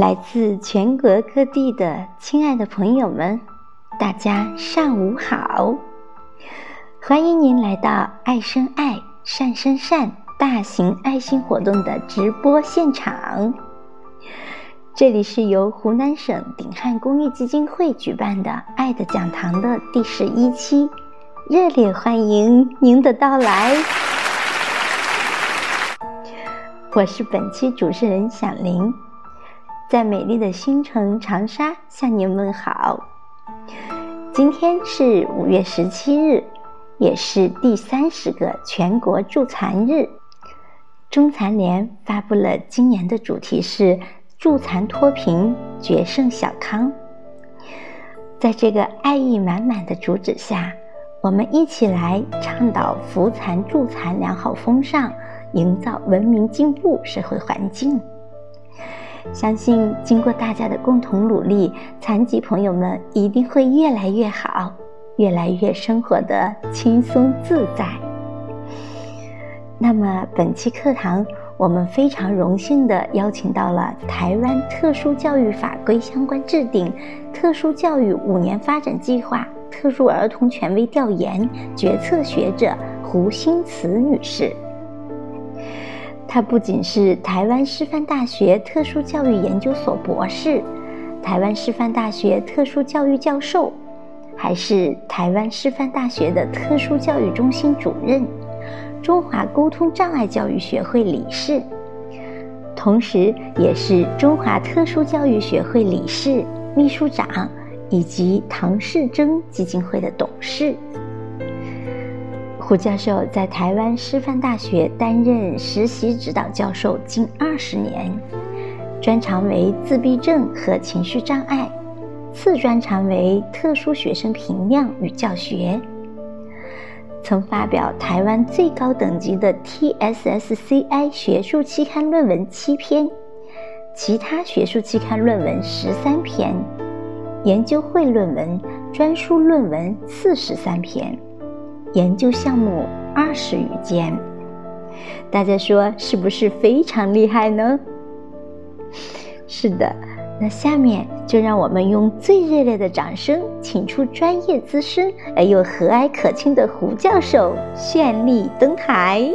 来自全国各地的亲爱的朋友们，大家上午好！欢迎您来到“爱生爱，善生善”大型爱心活动的直播现场。这里是由湖南省鼎汉公益基金会举办的“爱的讲堂”的第十一期，热烈欢迎您的到来！我是本期主持人响铃，在美丽的新城长沙向您问好。今天是五月十七日，也是第三十个全国助残日。中残联发布了今年的主题是“助残脱贫，决胜小康”。在这个爱意满满的主旨下，我们一起来倡导扶残助残良好风尚。营造文明进步社会环境，相信经过大家的共同努力，残疾朋友们一定会越来越好，越来越生活的轻松自在。那么本期课堂，我们非常荣幸的邀请到了台湾特殊教育法规相关制定、特殊教育五年发展计划特殊儿童权威调研决策学者胡新慈女士。他不仅是台湾师范大学特殊教育研究所博士，台湾师范大学特殊教育教授，还是台湾师范大学的特殊教育中心主任，中华沟通障碍教育学会理事，同时也是中华特殊教育学会理事、秘书长，以及唐世珍基金会的董事。胡教授在台湾师范大学担任实习指导教授近二十年，专长为自闭症和情绪障碍，次专长为特殊学生评量与教学。曾发表台湾最高等级的 TSSCI 学术期刊论文七篇，其他学术期刊论文十三篇，研究会论文、专书论文四十三篇。研究项目二十余件，大家说是不是非常厉害呢？是的，那下面就让我们用最热烈的掌声，请出专业资深而又和蔼可亲的胡教授绚丽登台。